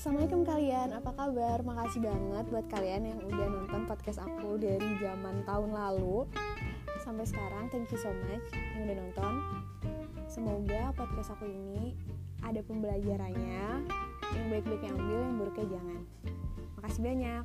Assalamualaikum kalian. apa kabar? Makasih banget buat kalian yang udah nonton podcast aku dari zaman tahun lalu sampai sekarang. Thank you so much yang udah nonton. Semoga podcast aku ini ada pembelajarannya, yang baik-baik yang ambil, yang buruknya jangan. Makasih banyak.